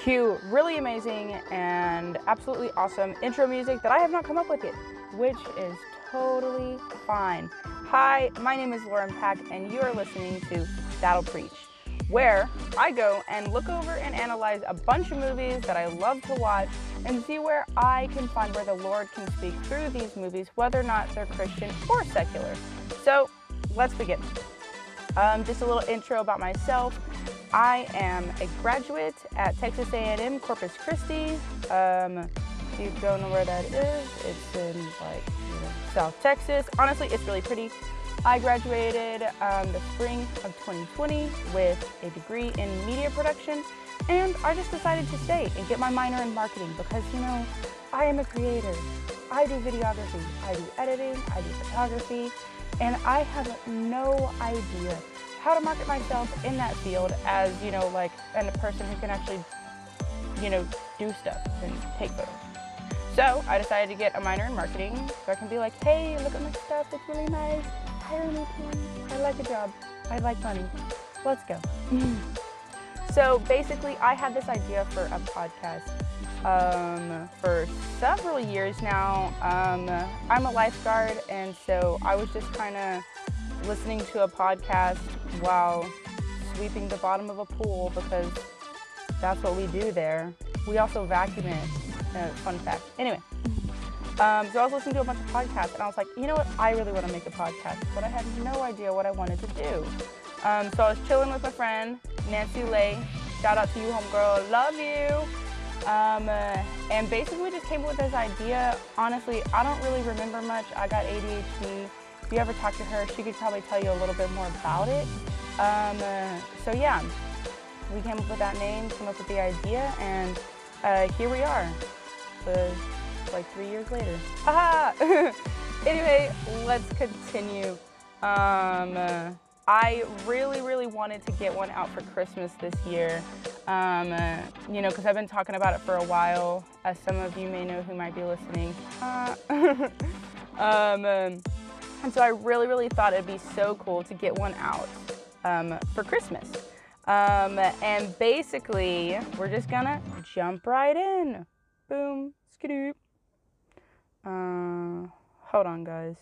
Cue really amazing and absolutely awesome intro music that I have not come up with yet, which is totally fine. Hi, my name is Lauren Pack, and you are listening to That'll Preach, where I go and look over and analyze a bunch of movies that I love to watch and see where I can find where the Lord can speak through these movies, whether or not they're Christian or secular. So let's begin. Um, just a little intro about myself. I am a graduate at Texas A&M Corpus Christi. Um, if you don't know where that is, it's in like you know, South Texas. Honestly, it's really pretty. I graduated um, the spring of 2020 with a degree in media production, and I just decided to stay and get my minor in marketing because you know I am a creator. I do videography, I do editing, I do photography, and I have no idea how to market myself in that field as, you know, like, and a person who can actually, you know, do stuff and take photos. So I decided to get a minor in marketing so I can be like, hey, look at my stuff, it's really nice. Hire me, please. I like a job. I like money. Let's go. so basically, I had this idea for a podcast um, for several years now. Um, I'm a lifeguard, and so I was just kind of listening to a podcast while sweeping the bottom of a pool because that's what we do there. We also vacuum it. Uh, fun fact. Anyway, um, so I was listening to a bunch of podcasts and I was like, you know what? I really want to make a podcast, but I had no idea what I wanted to do. Um, so I was chilling with my friend Nancy Lay. Shout out to you, homegirl. Love you. Um, uh, and basically we just came up with this idea. Honestly, I don't really remember much. I got ADHD if you ever talk to her, she could probably tell you a little bit more about it. Um, uh, so yeah, we came up with that name, came up with the idea, and uh, here we are. Like three years later. Haha! anyway, let's continue. Um, uh, I really, really wanted to get one out for Christmas this year. Um, uh, you know, because I've been talking about it for a while, as some of you may know who might be listening. Uh, um, um and so I really, really thought it'd be so cool to get one out um, for Christmas. Um, and basically, we're just gonna jump right in. Boom, skidoop. Uh, hold on, guys.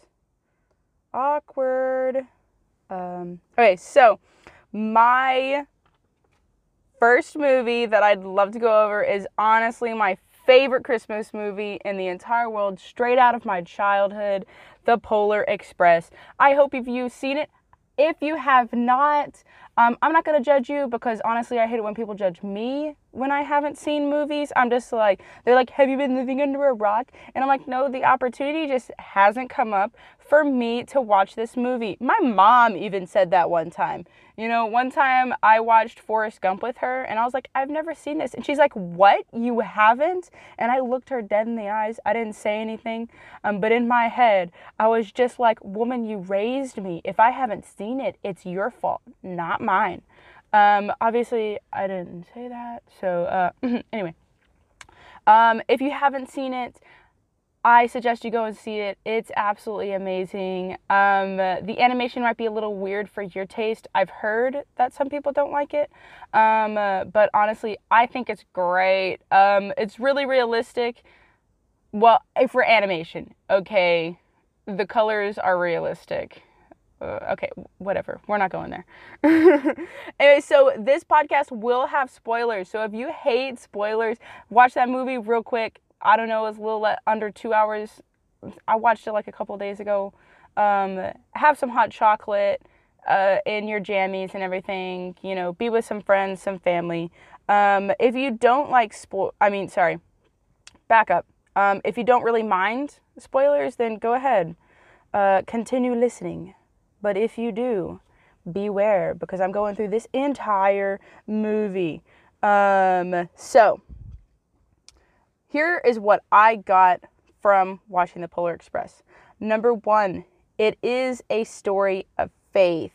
Awkward. Um, okay, so my first movie that I'd love to go over is honestly my favorite Christmas movie in the entire world, straight out of my childhood, The Polar Express. I hope if you've seen it, if you have not, um, I'm not gonna judge you because honestly, I hate it when people judge me when I haven't seen movies. I'm just like, they're like, have you been living under a rock? And I'm like, no, the opportunity just hasn't come up for me to watch this movie. My mom even said that one time. You know, one time I watched Forrest Gump with her and I was like, I've never seen this. And she's like, What? You haven't? And I looked her dead in the eyes. I didn't say anything. Um, but in my head, I was just like, Woman, you raised me. If I haven't seen it, it's your fault, not mine. Um, obviously, I didn't say that. So, uh, anyway. Um, if you haven't seen it, I suggest you go and see it. It's absolutely amazing. Um, the animation might be a little weird for your taste. I've heard that some people don't like it, um, uh, but honestly, I think it's great. Um, it's really realistic. Well, for animation, okay, the colors are realistic. Uh, okay, whatever. We're not going there. anyway, so this podcast will have spoilers. So if you hate spoilers, watch that movie real quick I don't know, it's a little under two hours. I watched it like a couple days ago. Um, have some hot chocolate uh, in your jammies and everything. You know, be with some friends, some family. Um, if you don't like spoil, I mean, sorry, back up. Um, if you don't really mind spoilers, then go ahead, uh, continue listening. But if you do, beware because I'm going through this entire movie. Um, so here is what I got from watching the Polar Express. Number one, it is a story of faith,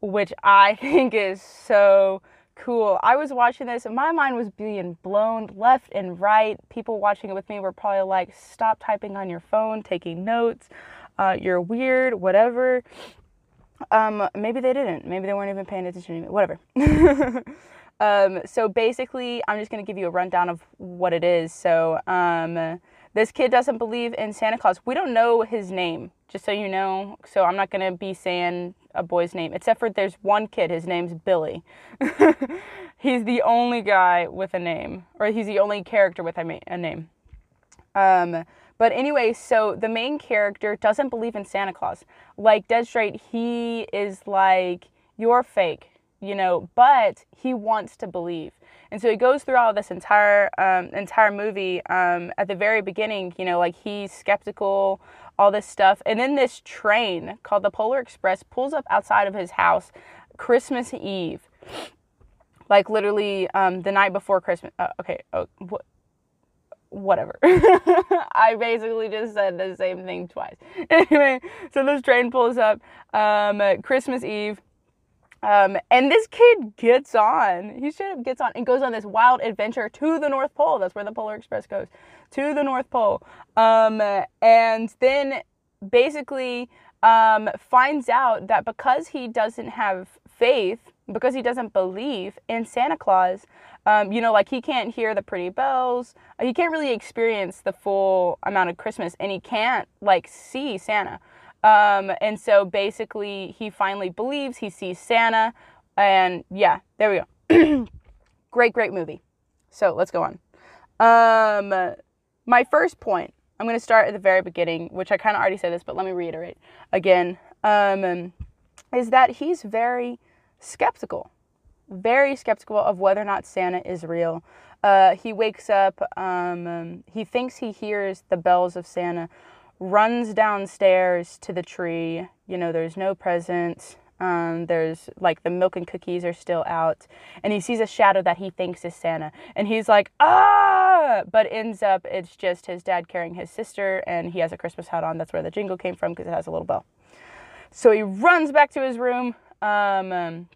which I think is so cool. I was watching this and my mind was being blown left and right. People watching it with me were probably like, stop typing on your phone, taking notes. Uh, you're weird, whatever. Um, maybe they didn't. Maybe they weren't even paying attention to me. Whatever. Um, so basically, I'm just going to give you a rundown of what it is. So um, this kid doesn't believe in Santa Claus. We don't know his name, just so you know. So I'm not going to be saying a boy's name, except for there's one kid. His name's Billy. he's the only guy with a name, or he's the only character with a, name. Um, but anyway, so the main character doesn't believe in Santa Claus. Like Dead Straight, he is like, you're fake, you know, but he wants to believe. And so he goes through all this entire um, entire movie. Um, at the very beginning, you know, like he's skeptical, all this stuff, and then this train called the Polar Express pulls up outside of his house, Christmas Eve, like literally um, the night before Christmas. Uh, okay, oh, wh- whatever. I basically just said the same thing twice. anyway, so this train pulls up um, Christmas Eve um, and this kid gets on. He straight up gets on and goes on this wild adventure to the North Pole. That's where the Polar Express goes to the North Pole. Um, and then basically um, finds out that because he doesn't have faith, because he doesn't believe in Santa Claus, um, you know, like he can't hear the pretty bells. He can't really experience the full amount of Christmas and he can't like see Santa. Um, and so basically, he finally believes he sees Santa. And yeah, there we go. great, great movie. So let's go on. Um, my first point, I'm going to start at the very beginning, which I kind of already said this, but let me reiterate again, um, is that he's very skeptical, very skeptical of whether or not Santa is real. Uh, he wakes up, um, he thinks he hears the bells of Santa runs downstairs to the tree. You know, there's no presents. Um, there's like the milk and cookies are still out, and he sees a shadow that he thinks is Santa, and he's like, ah! But ends up it's just his dad carrying his sister, and he has a Christmas hat on. That's where the jingle came from because it has a little bell. So he runs back to his room um, and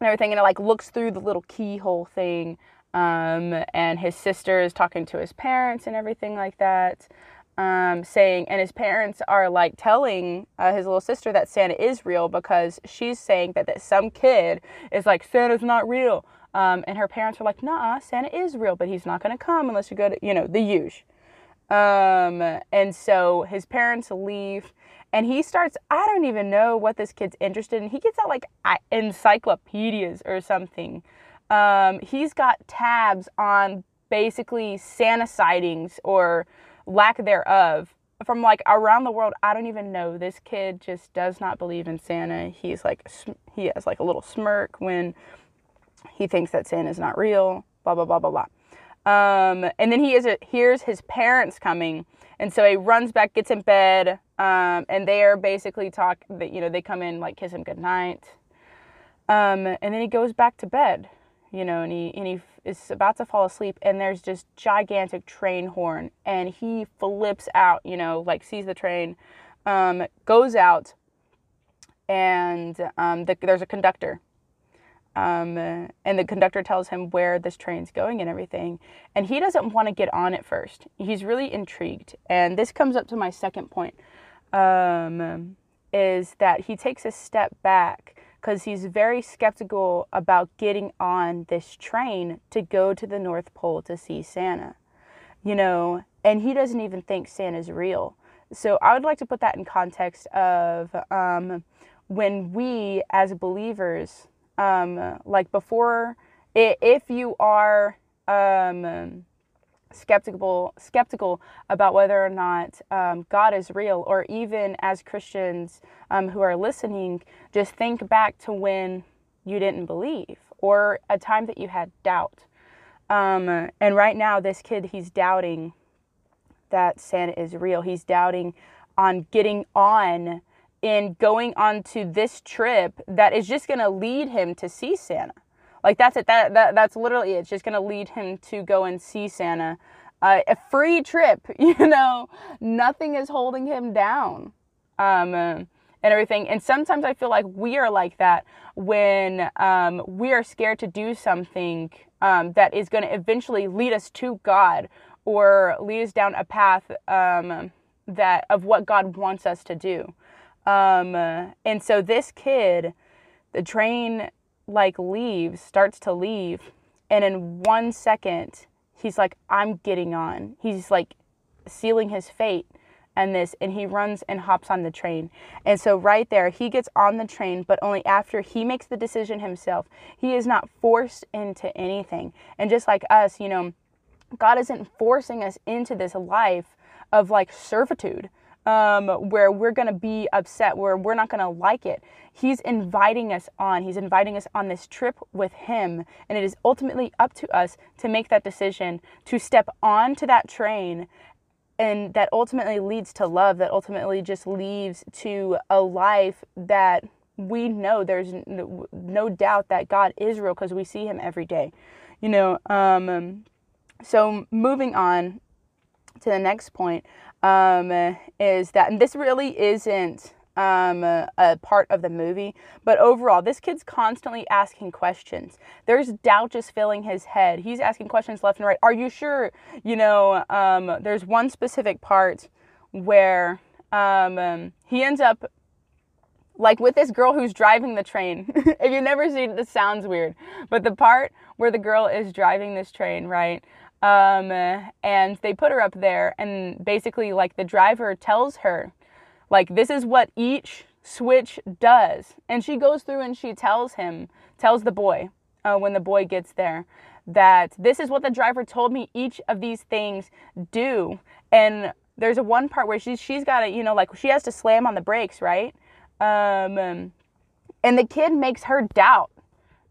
everything, and it like looks through the little keyhole thing. Um, and his sister is talking to his parents and everything like that um, saying, and his parents are like telling uh, his little sister that Santa is real because she's saying that, that some kid is like, Santa's not real. Um, and her parents are like, nah, Santa is real, but he's not going to come unless you go to, you know, the huge. Um, and so his parents leave and he starts, I don't even know what this kid's interested in. He gets out like encyclopedias or something. Um, he's got tabs on basically Santa sightings or lack thereof from like around the world. I don't even know. This kid just does not believe in Santa. He's like he has like a little smirk when he thinks that Santa is not real. Blah blah blah blah blah. Um, and then he is a, hears his parents coming, and so he runs back, gets in bed, um, and they are basically talk. That you know they come in like kiss him goodnight, um, and then he goes back to bed you know, and he and he is about to fall asleep, and there's just gigantic train horn, and he flips out, you know, like sees the train, um, goes out, and um, the, there's a conductor, um, and the conductor tells him where this train's going and everything, and he doesn't want to get on it first. He's really intrigued, and this comes up to my second point, um, is that he takes a step back because he's very skeptical about getting on this train to go to the North Pole to see Santa. You know, and he doesn't even think Santa's real. So I would like to put that in context of um, when we as believers, um, like before, if you are um, skeptical skeptical about whether or not um, God is real, or even as Christians um, who are listening, just think back to when you didn't believe, or a time that you had doubt. Um, and right now, this kid, he's doubting that Santa is real. He's doubting on getting on in going on to this trip that is just going to lead him to see Santa. Like that's it. That, that that's literally it. It's just gonna lead him to go and see Santa. Uh, a free trip, you know. Nothing is holding him down, um, and everything. And sometimes I feel like we are like that when um, we are scared to do something um, that is going to eventually lead us to God or lead us down a path um, that of what God wants us to do. Um, and so this kid, the train like leaves, starts to leave, and in one second, he's like, I'm getting on. He's like sealing his fate and this and he runs and hops on the train. And so right there he gets on the train but only after he makes the decision himself. He is not forced into anything. And just like us, you know, God isn't forcing us into this life of like servitude. Um, where we're going to be upset, where we're not going to like it. He's inviting us on. He's inviting us on this trip with Him. And it is ultimately up to us to make that decision, to step onto that train and that ultimately leads to love that ultimately just leads to a life that we know there's no, doubt that god is real because we see him every day you know um, so moving on to the next point um, is that and this really isn't um, a, part of the movie. But overall, this kid's constantly asking questions. There's doubt just filling his head. He's asking questions left and right. Are you sure? You know, um, there's one specific part where um, he ends up like with this girl who's driving the train. if you've never seen it, this sounds weird. But the part where the girl is driving this train, right? Um, and they put her up there, and basically, like, the driver tells her, like, this is what each switch does. And she goes through and she tells him, tells the boy, uh, when the boy gets there, that this is what the driver told me each of these things do. And there's a one part where she's, she's got to, you know, like, she has to slam on the brakes, right? Um, and the kid makes her doubt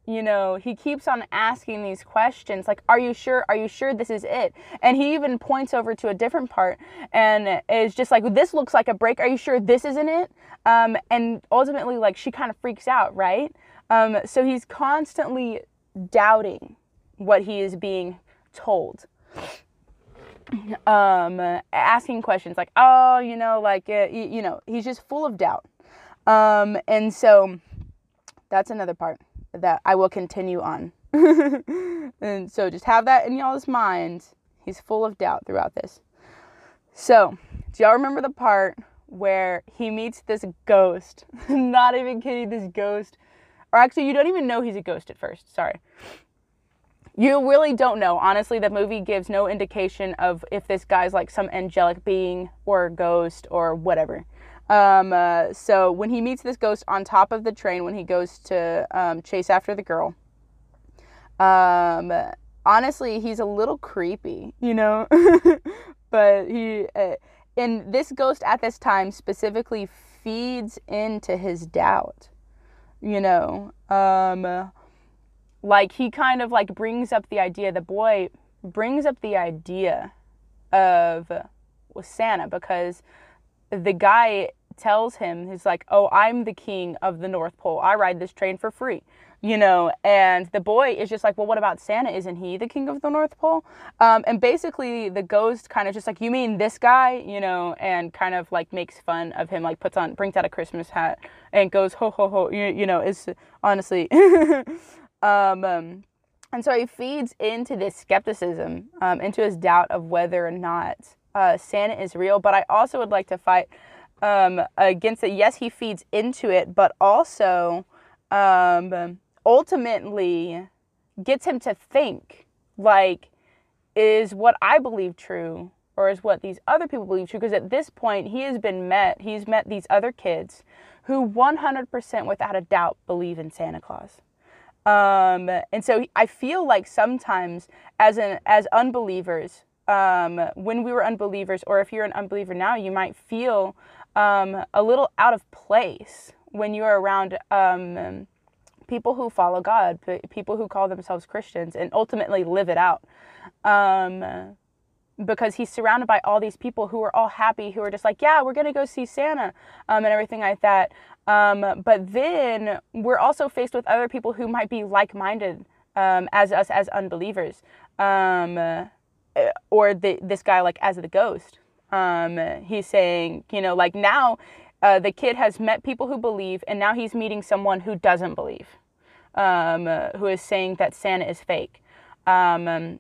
you know, he keeps on asking these questions like, Are you sure? Are you sure this is it? And he even points over to a different part and is just like, This looks like a brake. Are you sure this isn't it? Um, and ultimately, like, she kind of freaks out, right? Um, so he's constantly doubting what he is being told. Um, asking questions like, Oh, you know, like, uh, you, you know, he's just full of doubt. Um, and so that's another part that I will continue on. and so just have that in y'all's minds. He's full of doubt throughout this. So, do y'all remember the part where he meets this ghost? Not even kidding, this ghost. Or actually, you don't even know he's a ghost at first. Sorry. You really don't know. Honestly, the movie gives no indication of if this guy's like some angelic being or ghost or whatever. Um, uh, so when he meets this ghost on top of the train, when he goes to um, chase after the girl, um, honestly, he's a little creepy, you know. but he, uh, and this ghost at this time specifically feeds into his doubt, you know. Um, like he kind of like brings up the idea. The boy brings up the idea of was Santa because the guy tells him, he's like, Oh, I'm the king of the North Pole. I ride this train for free. You know, and the boy is just like, Well, what about Santa? Isn't he the king of the North Pole? Um, and basically, the ghost kind of just like, You mean this guy? You know, and kind of like makes fun of him, like puts on, brings out a Christmas hat and goes, Ho, ho, ho. You, you know, it's honestly. um, um, and so he feeds into this skepticism, um, into his doubt of whether or not uh, Santa is real. But I also would like to fight um, against it. Yes, he feeds into it, but also um, ultimately gets him to think like, is what I believe true or is what these other people believe true? Because at this point, he has been met, he's met these other kids who 100% without a doubt believe in Santa Claus. Um, and so I feel like sometimes as an as unbelievers, um, when we were unbelievers, or if you're an unbeliever now, you might feel um, a little out of place when you're around um, people who follow God, people who call themselves Christians, and ultimately live it out. Um, because he's surrounded by all these people who are all happy, who are just like, yeah, we're gonna go see Santa, um, and everything like that. Um, but then we're also faced with other people who might be like-minded um, as us as unbelievers, um, or the, this guy like as the ghost um, he's saying, you know, like now uh, the kid has met people who believe, and now he's meeting someone who doesn't believe, um, uh, who is saying that Santa is fake. Um,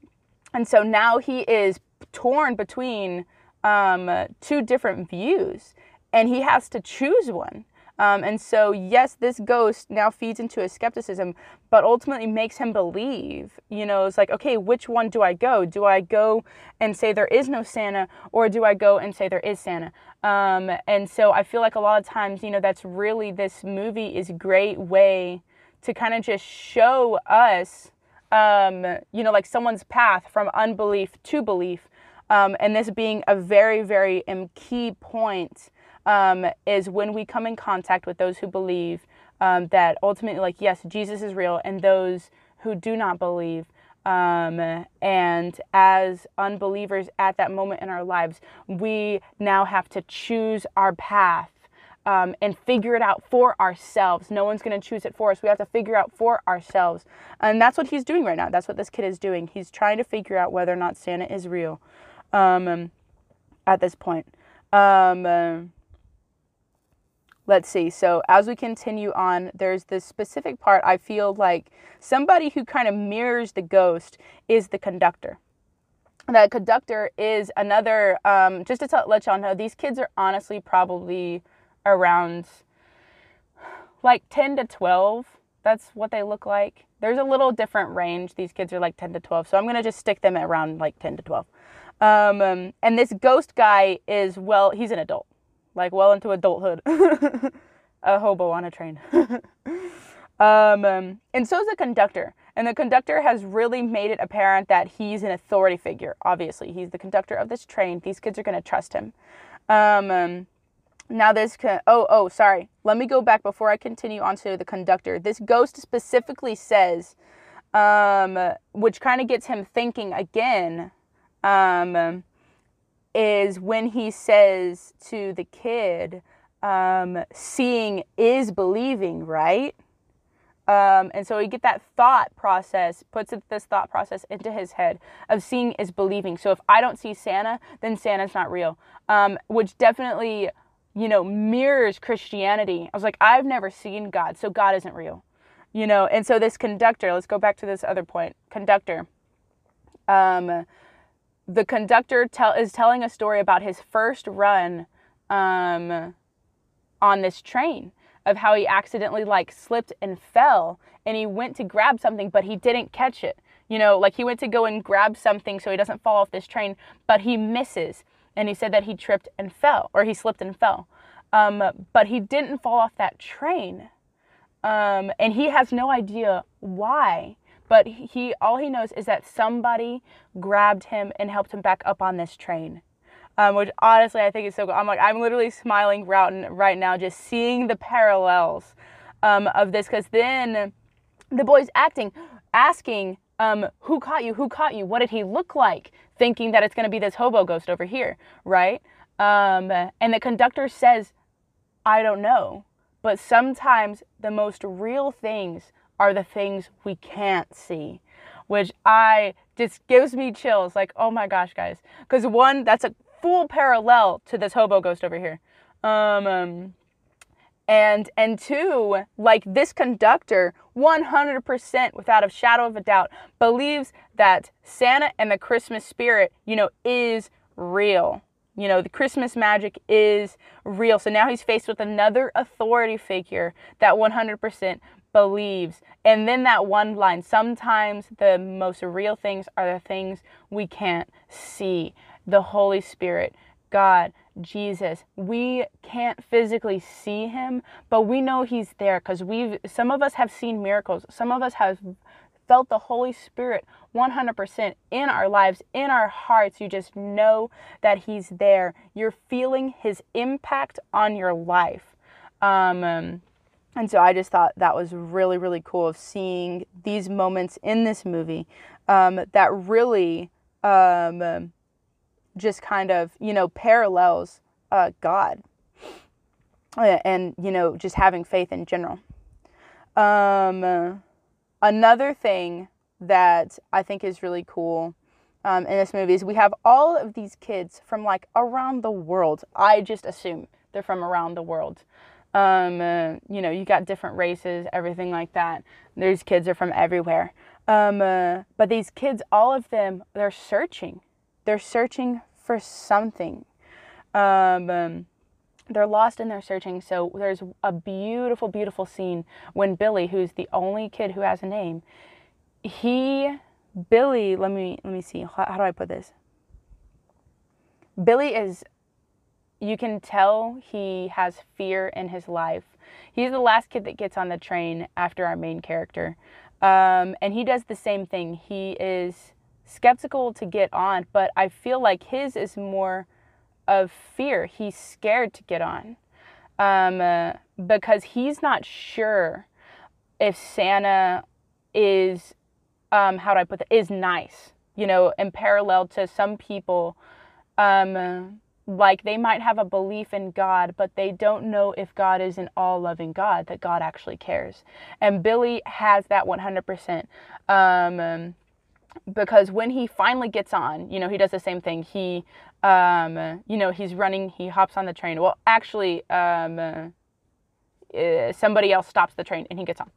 and so now he is torn between um, two different views, and he has to choose one. Um, and so, yes, this ghost now feeds into his skepticism, but ultimately makes him believe. You know, it's like, okay, which one do I go? Do I go and say there is no Santa, or do I go and say there is Santa? Um, and so, I feel like a lot of times, you know, that's really this movie is a great way to kind of just show us, um, you know, like someone's path from unbelief to belief. Um, and this being a very, very um, key point um, is when we come in contact with those who believe um, that ultimately, like, yes, Jesus is real, and those who do not believe. Um, and as unbelievers at that moment in our lives, we now have to choose our path um, and figure it out for ourselves. No one's going to choose it for us. We have to figure out for ourselves. And that's what he's doing right now. That's what this kid is doing. He's trying to figure out whether or not Santa is real um, at this point. Um, let's see. So as we continue on, there's this specific part I feel like somebody who kind of mirrors the ghost is the conductor. The conductor is another, um, just to let y'all know, these kids are honestly probably around like 10 to 12. That's what they look like. There's a little different range. These kids are like 10 to 12. So I'm going to just stick them at around like 10 to 12. Um, um, and this ghost guy is, well, he's an adult like well into adulthood. a hobo on a train. um, um, and so is the conductor. And the conductor has really made it apparent that he's an authority figure. Obviously, he's the conductor of this train. These kids are going to trust him. Um, um, now this can, oh oh sorry. Let me go back before I continue on to the conductor. This ghost specifically says, um, which kind of gets him thinking again. Um, is when he says to the kid, um, seeing is believing, right? Um, and so we get that thought process, puts this thought process into his head of seeing is believing. So if I don't see Santa, then Santa's not real, um, which definitely, you know, mirrors Christianity. I was like, I've never seen God, so God isn't real, you know. And so this conductor, let's go back to this other point, conductor. Um, the conductor tell, is telling a story about his first run um, on this train of how he accidentally like slipped and fell and he went to grab something but he didn't catch it. You know like he went to go and grab something so he doesn't fall off this train but he misses. And he said that he tripped and fell or he slipped and fell. Um, but he didn't fall off that train. Um, and he has no idea why but he all he knows is that somebody grabbed him and helped him back up on this train. Um, which honestly I think is so cool. I'm like I'm literally smiling right, now just seeing the parallels um, of this because then the boy's acting, asking um, who caught you, who caught you, what did he look like, thinking that it's going to be this hobo ghost over here, right? Um, and the conductor says, I don't know. But sometimes the most real things are the things we can't see, which I just gives me chills. Like, oh my gosh, guys. Because one, that's a full parallel to this hobo ghost over here. Um, um, and and two, like this conductor, 100% without a shadow of a doubt, believes that Santa and the Christmas spirit, you know, is real. You know, the Christmas magic is real. So now he's faced with another authority figure that 100% believes. And then that one line sometimes the most real things are the things we can't see. The Holy Spirit, God, Jesus. We can't physically see him, but we know he's there because we've some of us have seen miracles. Some of us have felt the Holy Spirit 100% in our lives, in our hearts. You just know that he's there. You're feeling his impact on your life. Um, and so I just thought that was really, really cool of seeing these moments in this movie um, that really um, just kind of, you know, parallels uh, God uh, and, you know, just having faith in general. Um, another thing that I think is really cool um, in this movie is we have all of these kids from like around the world. I just assume they're from around the world. Um, uh, you know, you got different races, everything like that. These kids are from everywhere. Um, uh, but these kids, all of them, they're searching. They're searching for something. Um, um, they're lost and they're searching. So there's a beautiful, beautiful scene when Billy, who's the only kid who has a name, he Billy, let me let me see. How, how do I put this? Billy is you can tell he has fear in his life. He's the last kid that gets on the train after our main character. Um, and he does the same thing. He is skeptical to get on, but I feel like his is more of fear. He's scared to get on um, uh, because he's not sure if Santa is, um, how do I put that, is nice, you know, in parallel to some people. Um, like they might have a belief in God, but they don't know if God is an all loving God, that God actually cares. And Billy has that 100%. Um, because when he finally gets on, you know, he does the same thing. He, um, you know, he's running, he hops on the train. Well, actually, um, uh, somebody else stops the train and he gets on.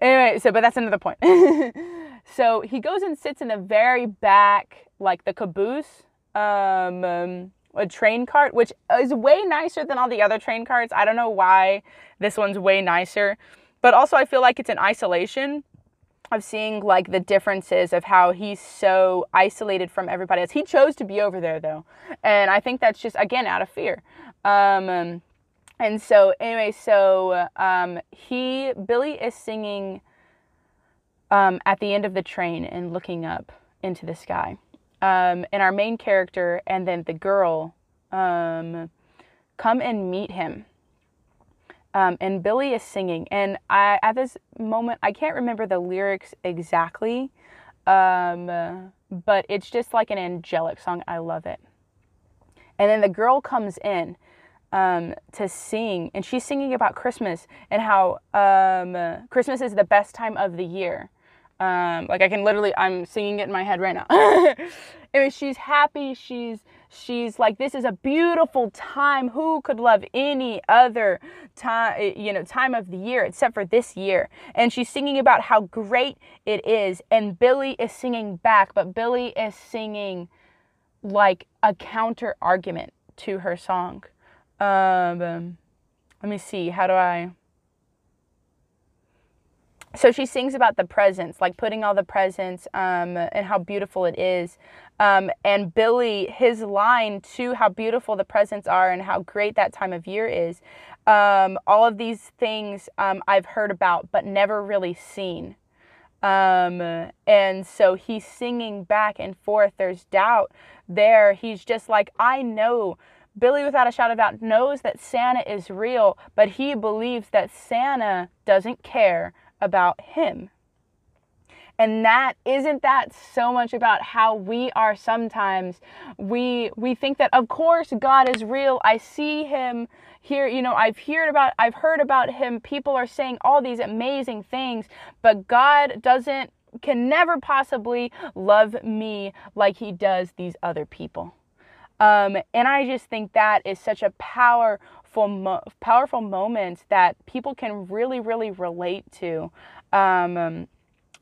Anyway, so, but that's another point. so he goes and sits in the very back, like the caboose. A train cart, which is way nicer than all the other train carts. I don't know why this one's way nicer, but also I feel like it's an isolation of seeing like the differences of how he's so isolated from everybody else. He chose to be over there though, and I think that's just again out of fear. Um, and so anyway, so um, he Billy is singing um, at the end of the train and looking up into the sky um, and our main character and then the girl um, come and meet him. Um, and Billy is singing, and I at this moment I can't remember the lyrics exactly, um, but it's just like an angelic song. I love it. And then the girl comes in um, to sing, and she's singing about Christmas and how um, Christmas is the best time of the year. Um, like I can literally, I'm singing it in my head right now. anyway, she's happy. She's she's like, this is a beautiful time. Who could love any other time, you know, time of the year except for this year? And she's singing about how great it is. And Billy is singing back, but Billy is singing like a counter argument to her song. Um, let me see. How do I? So she sings about the presents, like putting all the presents um, and how beautiful it is. Um, and Billy, his line to how beautiful the presents are and how great that time of year is. Um, all of these things um, I've heard about, but never really seen. Um, and so he's singing back and forth. There's doubt there. He's just like, I know. Billy, without a shadow of doubt, knows that Santa is real, but he believes that Santa doesn't care about him. And that isn't that so much about how we are sometimes. We we think that of course God is real. I see him here, you know, I've heard about I've heard about him. People are saying all these amazing things, but God doesn't can never possibly love me like he does these other people. Um, and I just think that is such a power mo- powerful moments that people can really, really relate to. Um,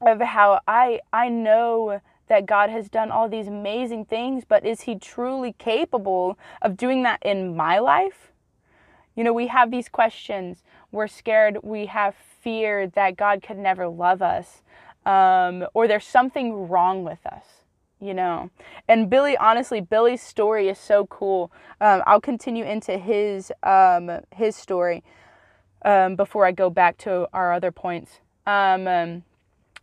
of how I I know that God has done all these amazing things, but is He truly capable of doing that in my life? You know, we have these questions. We're scared. We have fear that God could never love us, um, or there's something wrong with us you know? And billy honestly billy's story is so cool. Um, i'll continue into his um, his story um, before i go back to our other points. Um, um,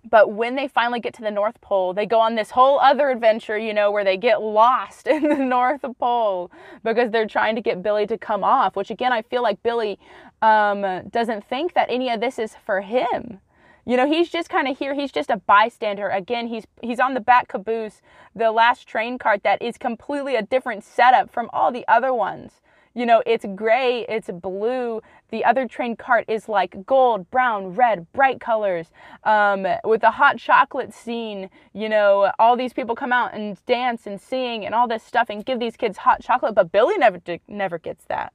but when they finally get to the north pole they go on this whole other adventure you know where they get lost in the north pole because they're trying to get billy to come off which again i feel like billy um, doesn't think that any of this is for him you know, he's just kind of here. He's just a bystander. Again, he's he's on the back caboose, the last train cart that is completely a different setup from all the other ones. You know, it's gray, it's blue. The other train cart is like gold, brown, red, bright colors. Um, with the hot chocolate scene, you know, all these people come out and dance and sing and all this stuff and give these kids hot chocolate. But Billy never never gets that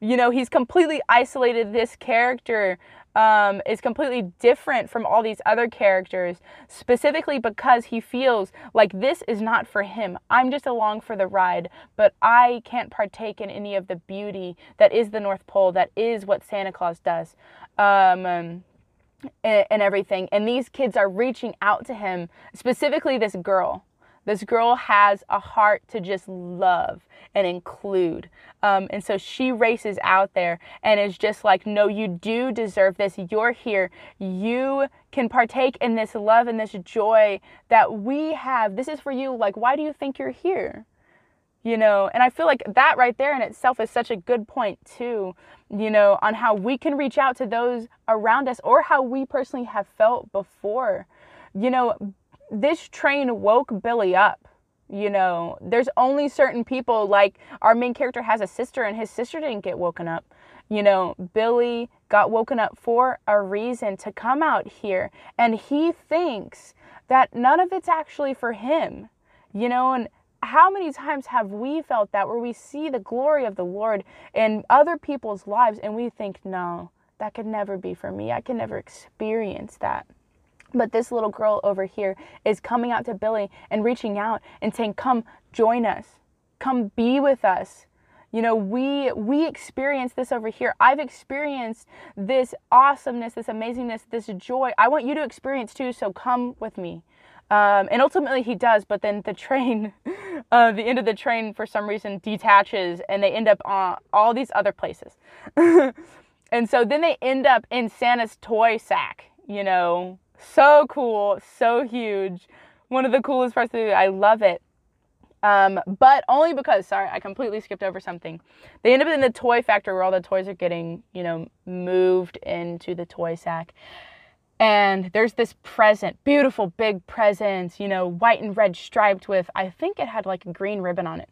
you know he's completely isolated this character um, is completely different from all these other characters, specifically because he feels like this is not for him. I'm just along for the ride, but I can't partake in any of the beauty that is the North Pole, that is what Santa Claus does. Um, and, and everything. And these kids are reaching out to him, specifically this girl. This girl has a heart to just love and include. Um, and so she races out there and is just like, no, you do deserve this. You're here. You can partake in this love and this joy that we have. This is for you. Like, why do you think you're here? You know, and I feel like that right there in itself is such a good point, too, you know, on how we can reach out to those around us or how we personally have felt before. You know, this train woke Billy up you know, there's only certain people, like our main character has a sister and his sister didn't get woken up. You know, Billy got woken up for a reason to come out here. And he thinks that none of it's actually for him. You know, and how many times have we felt that where we see the glory of the Lord in other people's lives and we think, no, that could never be for me. I can never experience that. But this little girl over here is coming out to Billy and reaching out and saying, "Come join us. Come be with us." You know, we we experience this over here. I've experienced this awesomeness, this amazingness, this joy. I want you to experience too, so come with me. Um, and ultimately he does, but then the train, uh, the end of the train for some reason detaches and they end up on all these other places. and so then they end up in Santa's toy sack, you know, so cool, so huge. One of the coolest parts of the movie. I love it. Um, but only because, sorry, I completely skipped over something. They end up in the toy factory where all the toys are getting, you know, moved into the toy sack. And there's this present, beautiful big present, you know, white and red striped with, I think it had like a green ribbon on it.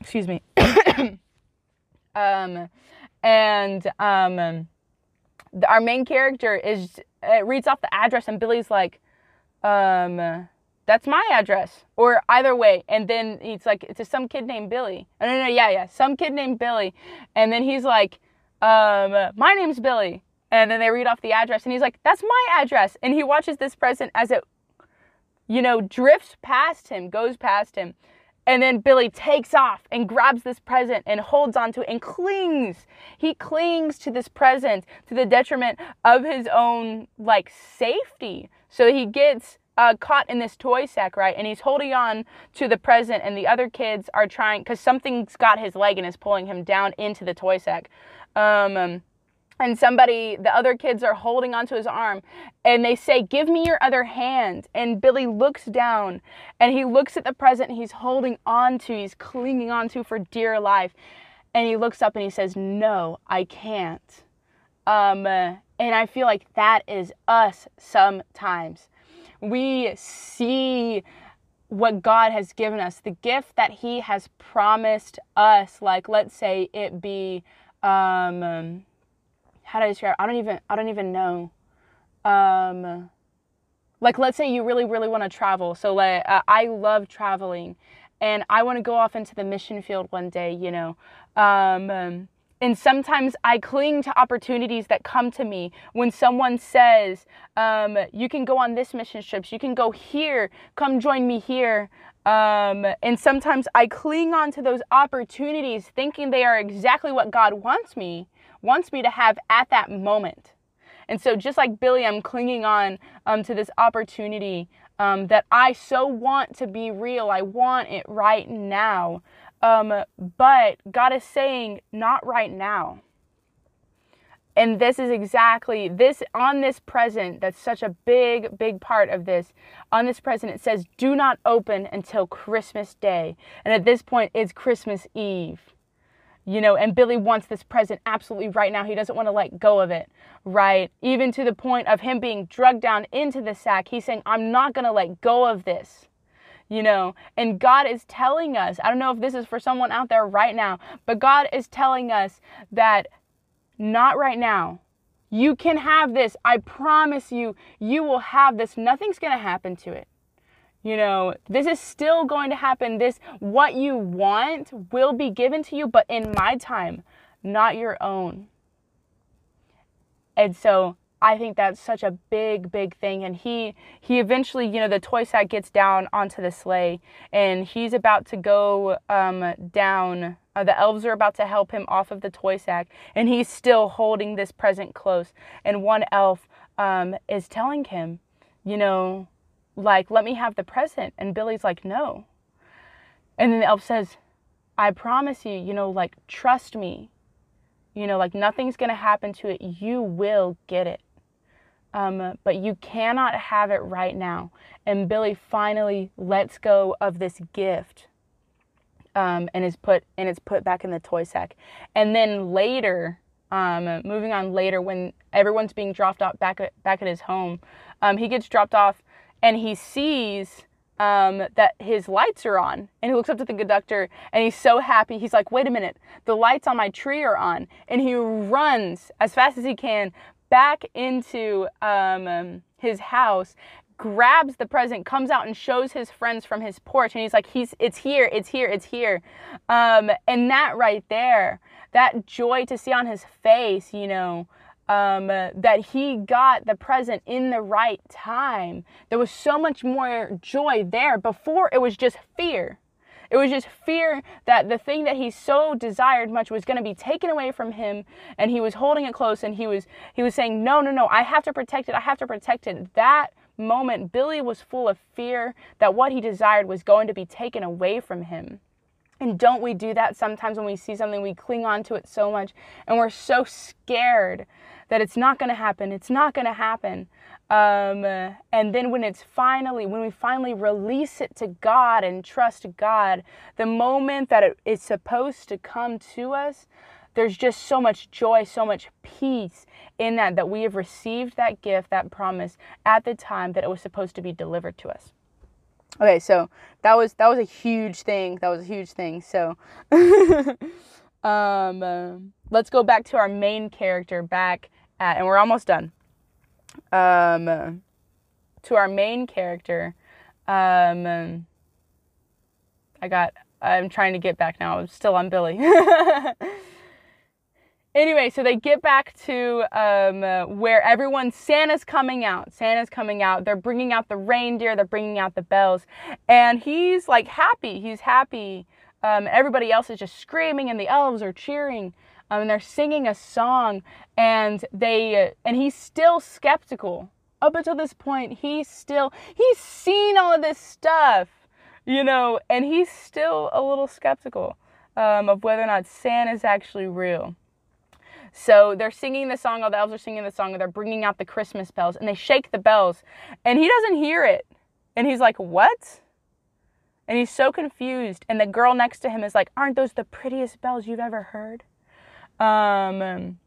Excuse me. um, and um, our main character is it reads off the address and Billy's like, um, that's my address. Or either way. And then it's like, it's some kid named Billy. Oh, no, no, yeah, yeah. Some kid named Billy. And then he's like, um, my name's Billy. And then they read off the address and he's like, that's my address. And he watches this present as it, you know, drifts past him, goes past him. And then Billy takes off and grabs this present and holds onto it and clings. He clings to this present to the detriment of his own like safety. So he gets uh, caught in this toy sack, right? And he's holding on to the present, and the other kids are trying because something's got his leg and is pulling him down into the toy sack. Um, and somebody, the other kids are holding onto his arm and they say, Give me your other hand. And Billy looks down and he looks at the present he's holding onto, he's clinging onto for dear life. And he looks up and he says, No, I can't. Um, and I feel like that is us sometimes. We see what God has given us, the gift that He has promised us, like let's say it be. Um, how do I describe? I don't even I don't even know. Um, like let's say you really really want to travel. So like uh, I love traveling, and I want to go off into the mission field one day. You know. Um, um, and sometimes I cling to opportunities that come to me when someone says, um, You can go on this mission trips, you can go here, come join me here. Um, and sometimes I cling on to those opportunities thinking they are exactly what God wants me wants me to have at that moment. And so, just like Billy, I'm clinging on um, to this opportunity um, that I so want to be real. I want it right now. Um, but God is saying, not right now. And this is exactly this on this present, that's such a big, big part of this. On this present, it says, do not open until Christmas Day. And at this point, it's Christmas Eve you know, and Billy wants this present absolutely right now. He doesn't want to let go of it, right? Even to the point of him being drugged down into the sack. He's saying, I'm not going to let go of this, you know, and God is telling us, I don't know if this is for someone out there right now, but God is telling us that not right now. You can have this. I promise you, you will have this. Nothing's going to happen to it. You know, this is still going to happen. This, what you want, will be given to you, but in my time, not your own. And so I think that's such a big, big thing. And he he eventually, you know, the toy sack gets down onto the sleigh, and he's about to go um, down. Uh, the elves are about to help him off of the toy sack, and he's still holding this present close. And one elf um, is telling him, you know, like, let me have the present. And Billy's like, no. And then the elf says, I promise you, you know, like, trust me. You know, like, nothing's going to happen to it. You will get it um, but you cannot have it right now. And Billy finally lets go of this gift um, and is put and it's put back in the toy sack. And then later, um, moving on later, when everyone's being dropped off back at, back at his home, um, he gets dropped off and he sees um, that his lights are on. And he looks up to the conductor and he's so happy. He's like, wait a minute, the lights on my tree are on. And he runs as fast as he can back into um, his house grabs the present comes out and shows his friends from his porch and he's like he's it's here it's here it's here um, and that right there that joy to see on his face you know um, that he got the present in the right time there was so much more joy there before it was just fear it was just fear that the thing that he so desired much was going to be taken away from him and he was holding it close and he was he was saying, "No, no, no, I have to protect it. I have to protect it." That moment, Billy was full of fear that what he desired was going to be taken away from him. And don't we do that sometimes when we see something, we cling on to it so much and we're so scared that it's not going to happen. It's not going to happen. Um, and then when it's finally, when we finally release it to God and trust God, the moment that it is supposed to come to us, there's just so much joy, so much peace in that, that we have received that gift, that promise at the time that it was supposed to be delivered to us. Okay, so that was that was a huge thing. That was a huge thing. So, um, let's go back to our main character back at, and we're almost done um, to our main character. Um, I got. I'm trying to get back now. I'm still on Billy. anyway, so they get back to um, where everyone Santa's coming out. Santa's coming out. They're bringing out the reindeer. They're bringing out the bells, and he's like happy. He's happy. Um, everybody else is just screaming, and the elves are cheering um, and they're singing a song and they and he's still skeptical. Up until this point he's still he's seen all of this stuff you know and he's still a little skeptical um, of whether or not santa is actually real. So they're singing the song all the elves are singing the song and they're bringing out the christmas bells and they shake the bells and he doesn't hear it. And he's like what? And he's so confused and the girl next to him is like aren't those the prettiest bells you've ever heard um,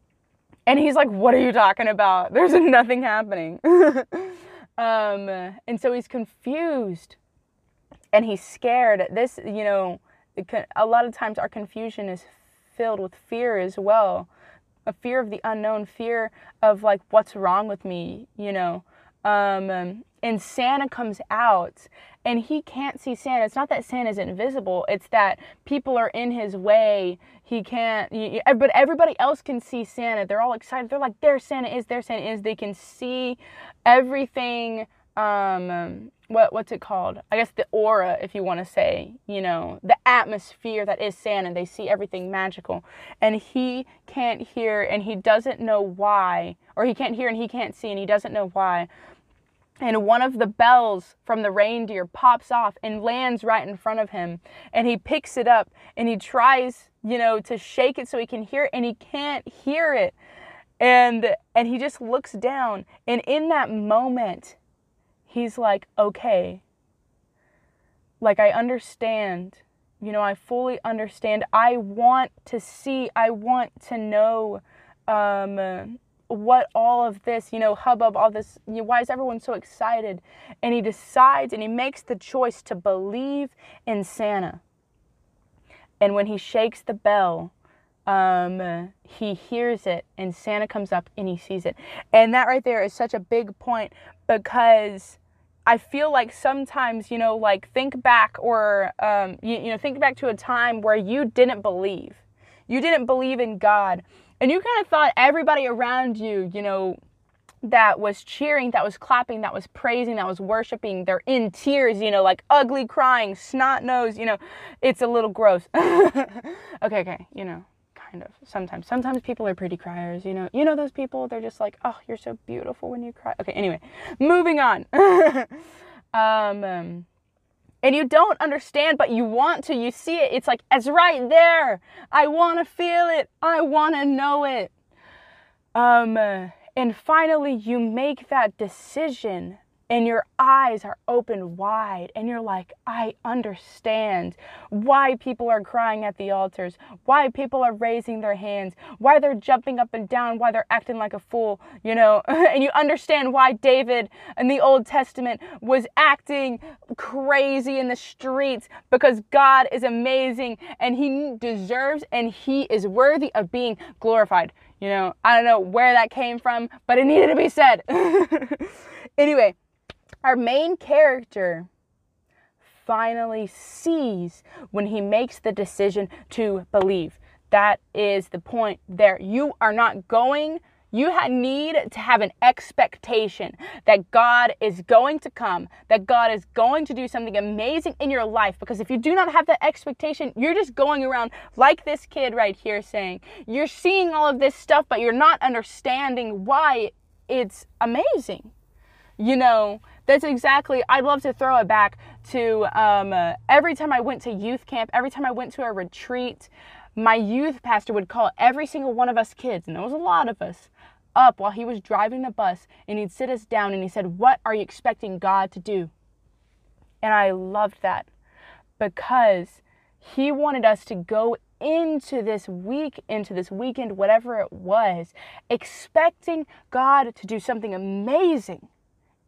and he's like, What are you talking about? There's nothing happening. um, and so he's confused and he's scared. This, you know, a lot of times our confusion is filled with fear as well a fear of the unknown, fear of like, what's wrong with me, you know. Um, and Santa comes out and he can't see Santa. It's not that Santa's invisible, it's that people are in his way. He can't, but everybody else can see Santa. They're all excited. They're like, there Santa is, there Santa is. They can see everything. Um, what what's it called? I guess the aura, if you want to say, you know, the atmosphere that is Santa. They see everything magical, and he can't hear, and he doesn't know why, or he can't hear and he can't see, and he doesn't know why and one of the bells from the reindeer pops off and lands right in front of him. And he picks it up and he tries you know to shake it so he can hear it and he can't hear it. And and he just looks down. And in that moment he's like okay. Like i understand. You know i fully understand. I want to see. I want to know um what all of this, you know, hubbub, all this, you know, why is everyone so excited? And he decides and he makes the choice to believe in Santa. And when he shakes the bell, um, he hears it and Santa comes up and he sees it. And that right there is such a big point because I feel like sometimes, you know, like think back or, um, you, you know, think back to a time where you didn't believe. You didn't believe in God and you kind of thought everybody around you, you know, that was cheering, that was clapping, that was praising, that was worshiping. They're in tears, you know, like ugly crying, snot nose, you know. It's a little gross. okay, okay, you know, kind of. Sometimes. Sometimes people are pretty criers, you know. You know those people, they're just like, "Oh, you're so beautiful when you cry." Okay, anyway, moving on. um, um and you don't understand, but you want to. You see it. It's like, it's right there. I want to feel it. I want to know it. Um, and finally, you make that decision and your eyes are open wide and you're like, I understand why people are crying at the altars, why people are raising their hands, why they're jumping up and down, why they're acting like a fool, you know, and you understand why David in the Old Testament was acting crazy in the streets because God is amazing and he deserves and he is worthy of being glorified. You know, I don't know where that came from, but it needed to be said. anyway, our main character finally sees when he makes the decision to believe. That is the point there. You are not going you need to have an expectation that God is going to come, that God is going to do something amazing in your life. Because if you do not have that expectation, you're just going around like this kid right here saying, you're seeing all of this stuff, but you're not understanding why it's amazing. You know, that's exactly, I'd love to throw it back to um, uh, every time I went to youth camp, every time I went to a retreat, my youth pastor would call every single one of us kids, and there was a lot of us, up while he was driving the bus, and he'd sit us down and he said, What are you expecting God to do? And I loved that because he wanted us to go into this week, into this weekend, whatever it was, expecting God to do something amazing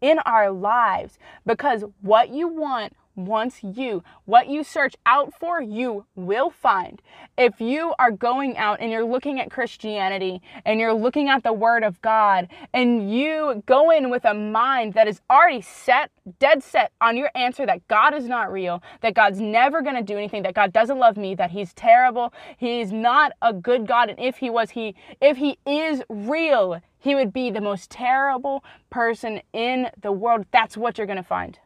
in our lives because what you want wants you. What you search out for, you will find. If you are going out and you're looking at Christianity and you're looking at the Word of God and you go in with a mind that is already set, dead set on your answer that God is not real, that God's never going to do anything, that God doesn't love me, that He's terrible, He's not a good God, and if He was, He, if He is real, he would be the most terrible person in the world. That's what you're going to find.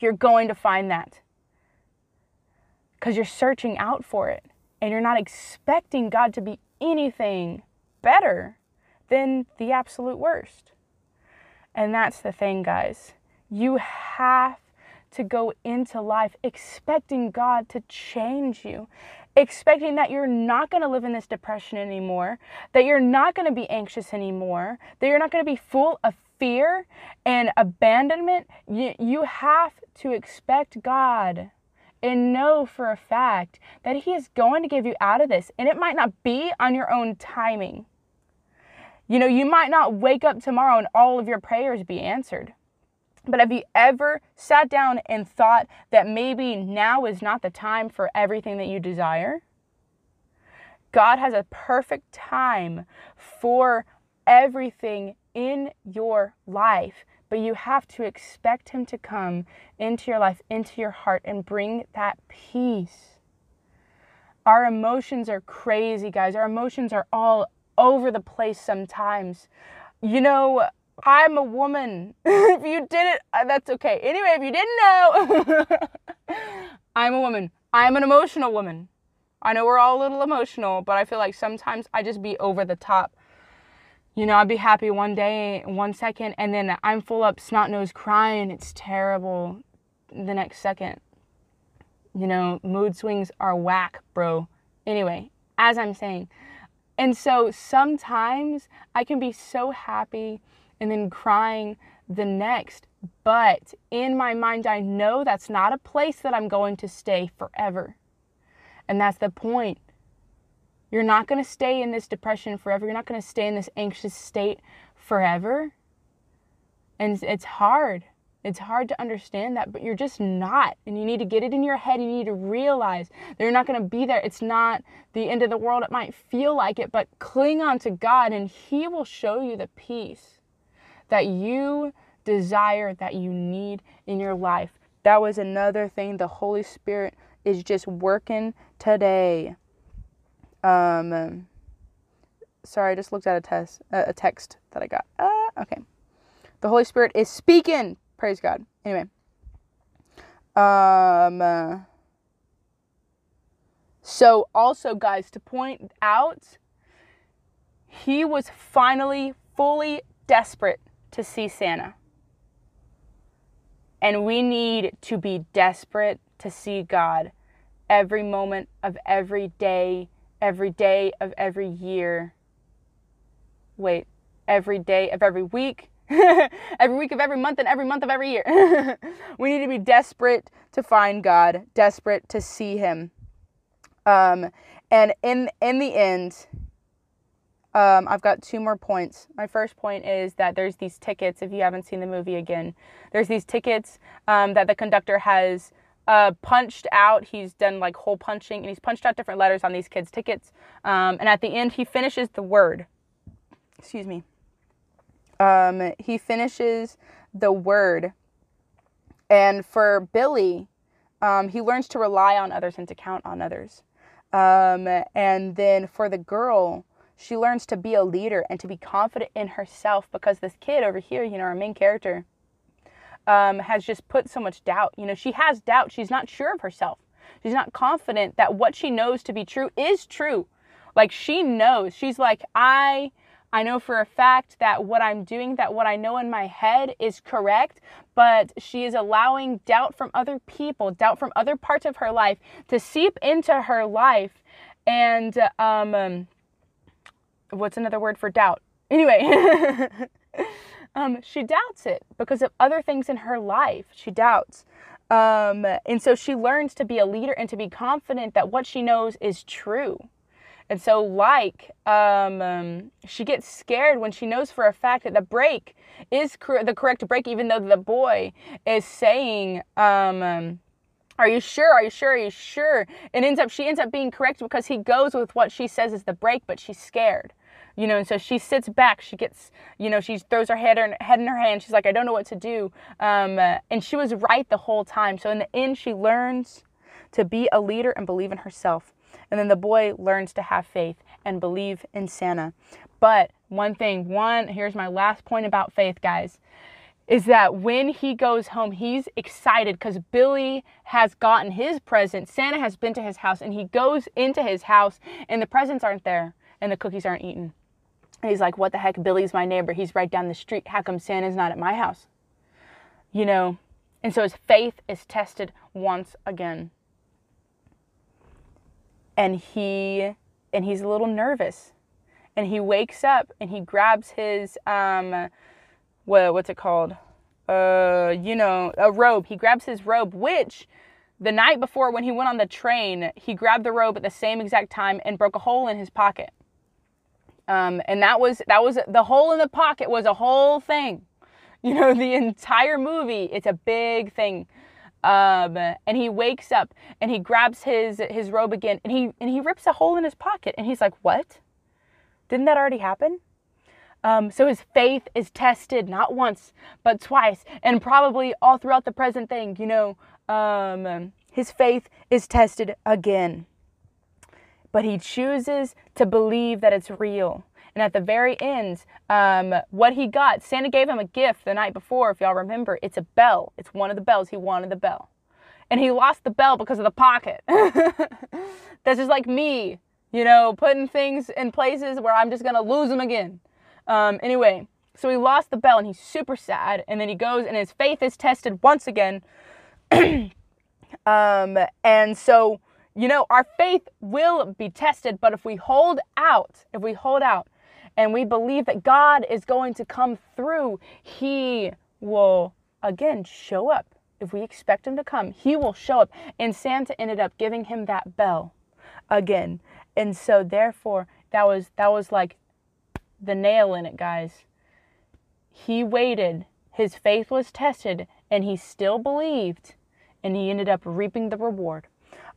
You're going to find that. Because you're searching out for it and you're not expecting God to be anything better than the absolute worst. And that's the thing, guys. You have to go into life expecting God to change you, expecting that you're not going to live in this depression anymore, that you're not going to be anxious anymore, that you're not going to be full of fear and abandonment. You, you have to expect God and know for a fact that He is going to give you out of this. And it might not be on your own timing. You know, you might not wake up tomorrow and all of your prayers be answered. But have you ever sat down and thought that maybe now is not the time for everything that you desire? God has a perfect time for everything in your life, but you have to expect Him to come into your life, into your heart, and bring that peace. Our emotions are crazy, guys. Our emotions are all over the place sometimes. You know, I'm a woman. if you didn't, uh, that's okay. Anyway, if you didn't know, I'm a woman. I'm an emotional woman. I know we're all a little emotional, but I feel like sometimes I just be over the top. You know, I'd be happy one day, one second, and then I'm full up snot nose crying. It's terrible the next second. You know, mood swings are whack, bro. Anyway, as I'm saying. And so sometimes I can be so happy and then crying the next. But in my mind, I know that's not a place that I'm going to stay forever. And that's the point. You're not going to stay in this depression forever. You're not going to stay in this anxious state forever. And it's hard. It's hard to understand that, but you're just not. And you need to get it in your head. You need to realize that you're not going to be there. It's not the end of the world. It might feel like it, but cling on to God and He will show you the peace that you desire, that you need in your life. That was another thing the Holy Spirit is just working today. Um, sorry, I just looked at a test, a text that I got. Uh, Okay. The Holy Spirit is speaking. Praise God. Anyway. Um. Uh, so, also, guys, to point out, he was finally fully desperate to see Santa. And we need to be desperate to see God every moment of every day, every day of every year. Wait, every day of every week, every week of every month, and every month of every year. we need to be desperate to find God, desperate to see Him. Um, and in in the end, um, I've got two more points. My first point is that there's these tickets. If you haven't seen the movie again, there's these tickets um, that the conductor has uh, punched out. He's done like hole punching, and he's punched out different letters on these kids' tickets. Um, and at the end, he finishes the word. Excuse me. Um, he finishes the word, and for Billy, um, he learns to rely on others and to count on others. Um, and then for the girl, she learns to be a leader and to be confident in herself because this kid over here, you know, our main character, um, has just put so much doubt. You know, she has doubt. She's not sure of herself. She's not confident that what she knows to be true is true. Like she knows. She's like, I I know for a fact that what I'm doing, that what I know in my head is correct, but she is allowing doubt from other people, doubt from other parts of her life to seep into her life. And um, um what's another word for doubt? Anyway, um, she doubts it because of other things in her life. She doubts. Um, and so she learns to be a leader and to be confident that what she knows is true. And so, like, um, um, she gets scared when she knows for a fact that the brake is cor- the correct brake, even though the boy is saying, um, um, are you sure? Are you sure? Are you sure? And ends up she ends up being correct because he goes with what she says is the brake, but she's scared. You know, and so she sits back. She gets, you know, she throws her head, her head in her hand. She's like, I don't know what to do. Um, uh, and she was right the whole time. So in the end, she learns to be a leader and believe in herself. And then the boy learns to have faith and believe in Santa. But one thing, one, here's my last point about faith, guys, is that when he goes home, he's excited because Billy has gotten his present. Santa has been to his house, and he goes into his house, and the presents aren't there, and the cookies aren't eaten. He's like, What the heck? Billy's my neighbor. He's right down the street. How come Santa's not at my house? You know? And so his faith is tested once again and he and he's a little nervous and he wakes up and he grabs his um what what's it called uh you know a robe he grabs his robe which the night before when he went on the train he grabbed the robe at the same exact time and broke a hole in his pocket um and that was that was the hole in the pocket was a whole thing you know the entire movie it's a big thing um, and he wakes up and he grabs his his robe again and he and he rips a hole in his pocket and he's like, "What? Didn't that already happen?" Um, so his faith is tested not once but twice, and probably all throughout the present thing. You know, um, his faith is tested again, but he chooses to believe that it's real. And at the very end, um, what he got, Santa gave him a gift the night before, if y'all remember. It's a bell. It's one of the bells. He wanted the bell. And he lost the bell because of the pocket. That's just like me, you know, putting things in places where I'm just going to lose them again. Um, anyway, so he lost the bell and he's super sad. And then he goes and his faith is tested once again. um, and so, you know, our faith will be tested, but if we hold out, if we hold out, and we believe that God is going to come through, He will again show up. If we expect Him to come, He will show up. And Santa ended up giving him that bell again. And so therefore that was that was like the nail in it, guys. He waited, his faith was tested, and he still believed, and he ended up reaping the reward.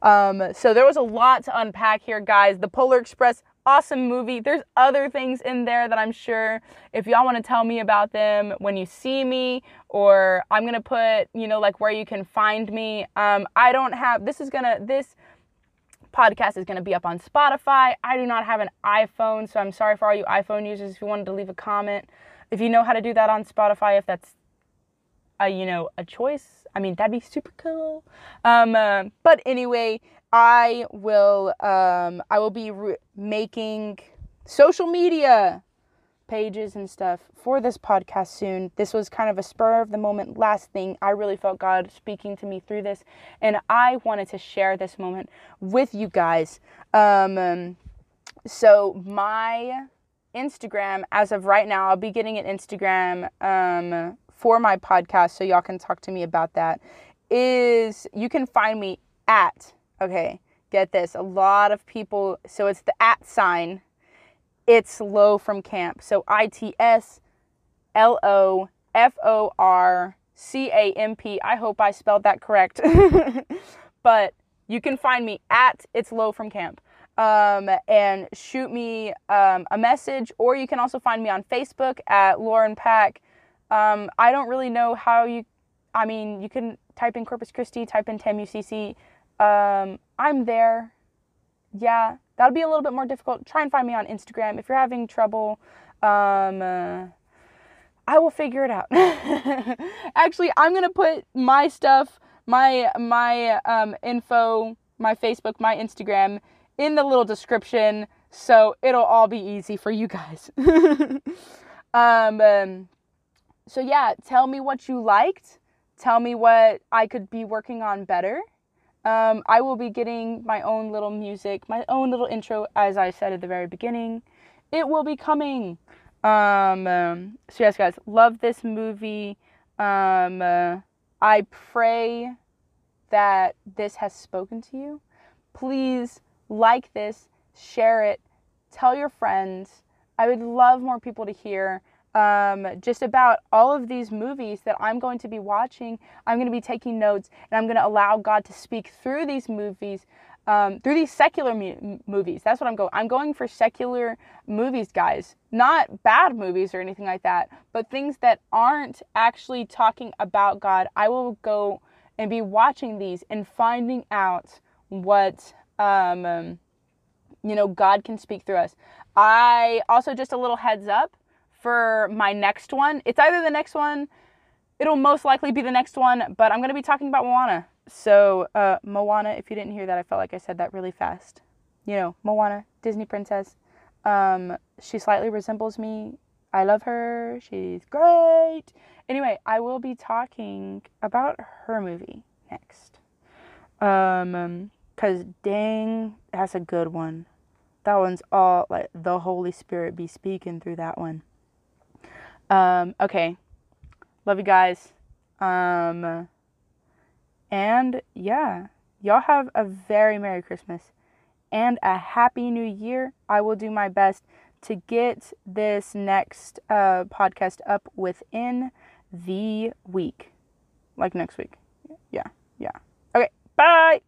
Um, so there was a lot to unpack here, guys. The Polar Express awesome movie. There's other things in there that I'm sure if y'all want to tell me about them when you see me, or I'm gonna put, you know, like where you can find me. Um, I don't have this is gonna this podcast is gonna be up on Spotify. I do not have an iPhone, so I'm sorry for all you iPhone users if you wanted to leave a comment. If you know how to do that on Spotify, if that's a you know a choice, I mean that'd be super cool. Um, uh, but anyway, I will um, I will be re- making social media pages and stuff for this podcast soon. This was kind of a spur of the moment last thing. I really felt God speaking to me through this, and I wanted to share this moment with you guys. Um, um, so, my Instagram, as of right now, I'll be getting an Instagram um, for my podcast, so y'all can talk to me about that. Is you can find me at, okay, get this, a lot of people, so it's the at sign it's low from camp. So I T S L O F O R C A M P. I hope I spelled that correct. but you can find me at It's Low from Camp um, and shoot me um, a message, or you can also find me on Facebook at Lauren Pack. Um, I don't really know how you, I mean, you can type in Corpus Christi, type in TAMUCC. Um, I'm there. Yeah, that'll be a little bit more difficult. Try and find me on Instagram if you're having trouble. Um, uh, I will figure it out. Actually, I'm gonna put my stuff, my my um, info, my Facebook, my Instagram in the little description, so it'll all be easy for you guys. um, um, so yeah, tell me what you liked. Tell me what I could be working on better. Um, I will be getting my own little music, my own little intro, as I said at the very beginning. It will be coming. Um, um, so, yes, guys, love this movie. Um, uh, I pray that this has spoken to you. Please like this, share it, tell your friends. I would love more people to hear um, just about all of these movies that I'm going to be watching. I'm going to be taking notes and I'm going to allow God to speak through these movies, um, through these secular mu- movies. That's what I'm going. I'm going for secular movies, guys. Not bad movies or anything like that, but things that aren't actually talking about God. I will go and be watching these and finding out what um, you know God can speak through us. I also just a little heads up for my next one. It's either the next one, it'll most likely be the next one, but I'm going to be talking about Moana. So, uh, Moana, if you didn't hear that, I felt like I said that really fast. You know, Moana, Disney princess. Um, she slightly resembles me. I love her. She's great. Anyway, I will be talking about her movie next. Um, cause dang, that's a good one. That one's all like the Holy Spirit be speaking through that one. Um, okay. Love you guys. Um, and yeah, y'all have a very Merry Christmas and a Happy New Year. I will do my best to get this next uh, podcast up within the week. Like next week. Yeah, yeah. Okay, bye.